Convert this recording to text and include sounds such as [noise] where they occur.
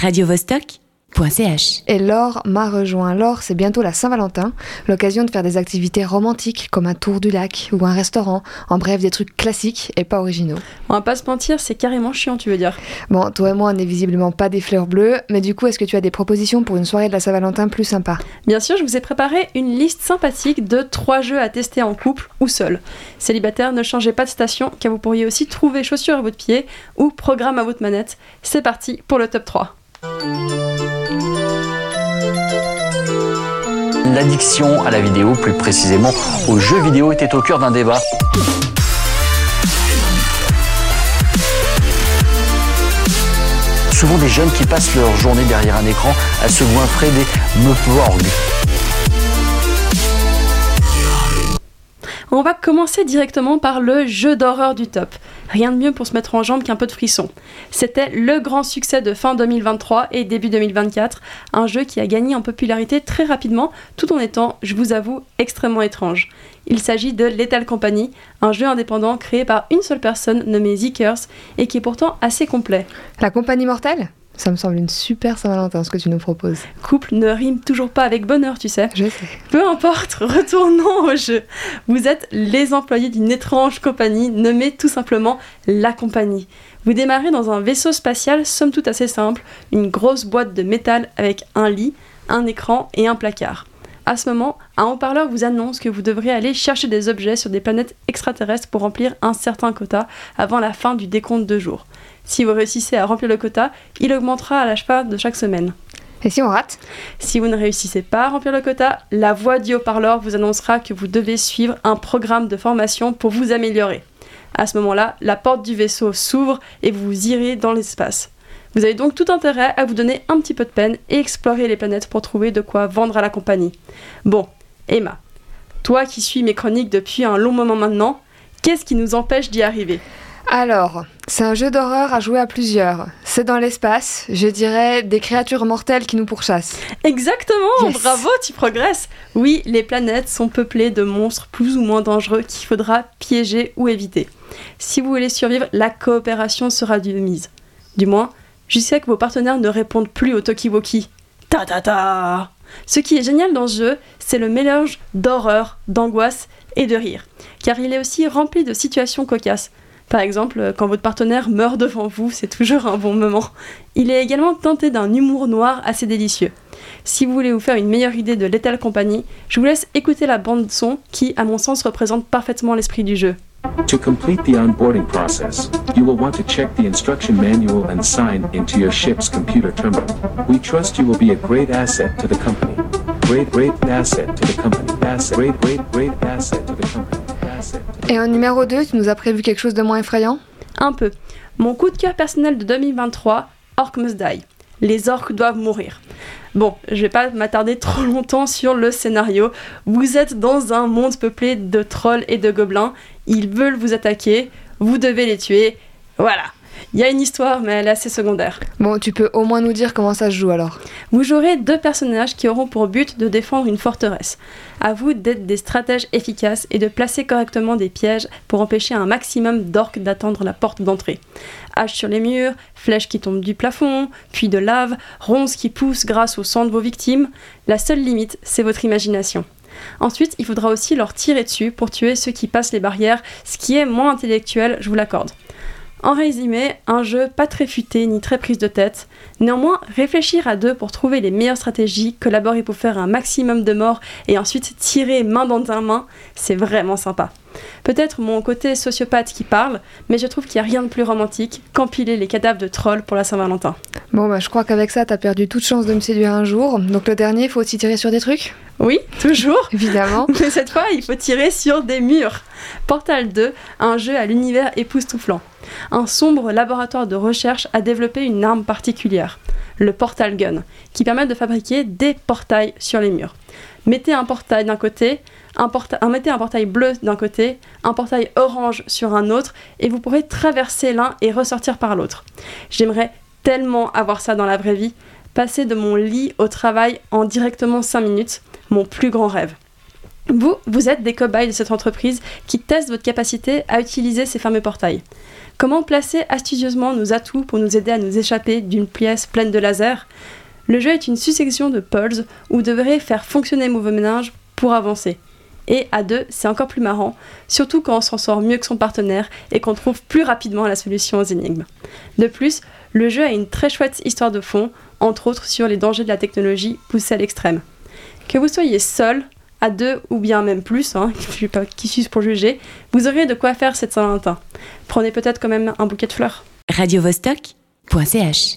radiovostok.ch. Et Laure m'a rejoint. Laure, c'est bientôt la Saint-Valentin, l'occasion de faire des activités romantiques comme un tour du lac ou un restaurant. En bref, des trucs classiques et pas originaux. On va pas se mentir, c'est carrément chiant, tu veux dire. Bon, toi et moi, on n'est visiblement pas des fleurs bleues, mais du coup, est-ce que tu as des propositions pour une soirée de la Saint-Valentin plus sympa? Bien sûr, je vous ai préparé une liste sympathique de trois jeux à tester en couple ou seul. Célibataire, ne changez pas de station, car vous pourriez aussi trouver chaussures à votre pied ou programme à votre manette. C'est parti pour le top 3. L'addiction à la vidéo, plus précisément aux jeux vidéo, était au cœur d'un débat. Souvent des jeunes qui passent leur journée derrière un écran à se goinfrer des meufworgs. On va commencer directement par le jeu d'horreur du top. Rien de mieux pour se mettre en jambe qu'un peu de frisson. C'était le grand succès de fin 2023 et début 2024, un jeu qui a gagné en popularité très rapidement tout en étant, je vous avoue, extrêmement étrange. Il s'agit de Lethal Company, un jeu indépendant créé par une seule personne nommée Zikers et qui est pourtant assez complet. La compagnie mortelle? Ça me semble une super Saint-Valentin ce que tu nous proposes. Couple ne rime toujours pas avec bonheur, tu sais. Je sais. Peu importe, [laughs] retournons au jeu. Vous êtes les employés d'une étrange compagnie nommée tout simplement La Compagnie. Vous démarrez dans un vaisseau spatial somme toute assez simple, une grosse boîte de métal avec un lit, un écran et un placard. À ce moment, un haut-parleur vous annonce que vous devrez aller chercher des objets sur des planètes extraterrestres pour remplir un certain quota avant la fin du décompte de jours. Si vous réussissez à remplir le quota, il augmentera à la fin de chaque semaine. Et si on rate? Si vous ne réussissez pas à remplir le quota, la voix du haut-parleur vous annoncera que vous devez suivre un programme de formation pour vous améliorer. À ce moment-là, la porte du vaisseau s'ouvre et vous irez dans l'espace. Vous avez donc tout intérêt à vous donner un petit peu de peine et explorer les planètes pour trouver de quoi vendre à la compagnie. Bon, Emma, toi qui suis mes chroniques depuis un long moment maintenant, qu'est-ce qui nous empêche d'y arriver? Alors, c'est un jeu d'horreur à jouer à plusieurs. C'est dans l'espace, je dirais des créatures mortelles qui nous pourchassent. Exactement, Yes. bravo, tu progresses. Oui, les planètes sont peuplées de monstres plus ou moins dangereux qu'il faudra piéger ou éviter. Si vous voulez survivre, la coopération sera de mise. Du moins, jusqu'à que vos partenaires ne répondent plus au Tokiwoki. Ta ta ta Ce qui est génial dans ce jeu, c'est le mélange d'horreur, d'angoisse et de rire. Car il est aussi rempli de situations cocasses. Par exemple, quand votre partenaire meurt devant vous, c'est toujours un bon moment. Il est également teinté d'un humour noir assez délicieux. Si vous voulez vous faire une meilleure idée de Lethal Company, je vous laisse écouter la bande son qui, à mon sens, représente parfaitement l'esprit du jeu. To complete the onboarding process, you will want to check the instruction manual and sign into your ship's computer terminal. We trust you will be a great asset to the company. Great, great asset to the company. Asset. Great, great, great asset to the company. Asset. Et en numéro 2, tu nous as prévu quelque chose de moins effrayant? Un peu. Mon coup de cœur personnel de 2023, Orc Must Die. Les orques doivent mourir. Bon, je vais pas m'attarder trop longtemps sur le scénario. Vous êtes dans un monde peuplé de trolls et de gobelins. Ils veulent vous attaquer. Vous devez les tuer. Voilà. Il y a une histoire, mais elle est assez secondaire. Bon, tu peux au moins nous dire comment ça se joue alors. Vous jouerez deux personnages qui auront pour but de défendre une forteresse. À vous d'être des stratèges efficaces et de placer correctement des pièges pour empêcher un maximum d'orques d'attendre la porte d'entrée. Haches sur les murs, flèches qui tombent du plafond, puis de lave, ronces qui poussent grâce au sang de vos victimes. La seule limite, c'est votre imagination. Ensuite, il faudra aussi leur tirer dessus pour tuer ceux qui passent les barrières, ce qui est moins intellectuel, je vous l'accorde. En résumé, un jeu pas très futé ni très prise de tête. Néanmoins, réfléchir à deux pour trouver les meilleures stratégies, collaborer pour faire un maximum de morts et ensuite tirer main dans un main, c'est vraiment sympa. Peut-être mon côté sociopathe qui parle, mais je trouve qu'il n'y a rien de plus romantique qu'empiler les cadavres de trolls pour la Saint-Valentin. Bon, bah je crois qu'avec ça, t'as perdu toute chance de me séduire un jour. Donc le dernier, faut aussi tirer sur des trucs? Oui, toujours [laughs] Évidemment. [laughs] Mais cette fois, il faut tirer sur des murs. Portal 2, un jeu à l'univers époustouflant. Un sombre laboratoire de recherche a développé une arme particulière, le Portal Gun, qui permet de fabriquer des portails sur les murs. Mettez un portail d'un côté, mettez un portail bleu d'un côté, un portail orange sur un autre, et vous pourrez traverser l'un et ressortir par l'autre. J'aimerais tellement avoir ça dans la vraie vie, passer de mon lit au travail en directement 5 minutes, mon plus grand rêve. Vous, vous êtes des cobayes de cette entreprise qui testent votre capacité à utiliser ces fameux portails. Comment placer astucieusement nos atouts pour nous aider à nous échapper d'une pièce pleine de lasers? Le jeu est une succession de puzzles où vous devrez faire fonctionner vos ménages pour avancer. Et à deux, c'est encore plus marrant, surtout quand on s'en sort mieux que son partenaire et qu'on trouve plus rapidement la solution aux énigmes. De plus, le jeu a une très chouette histoire de fond, entre autres sur les dangers de la technologie poussée à l'extrême. Que vous soyez seul, à deux ou bien même plus, hein, [laughs] qui suis pour juger, vous aurez de quoi faire cette Saint-Valentin. Prenez peut-être quand même un bouquet de fleurs. radiovostok.ch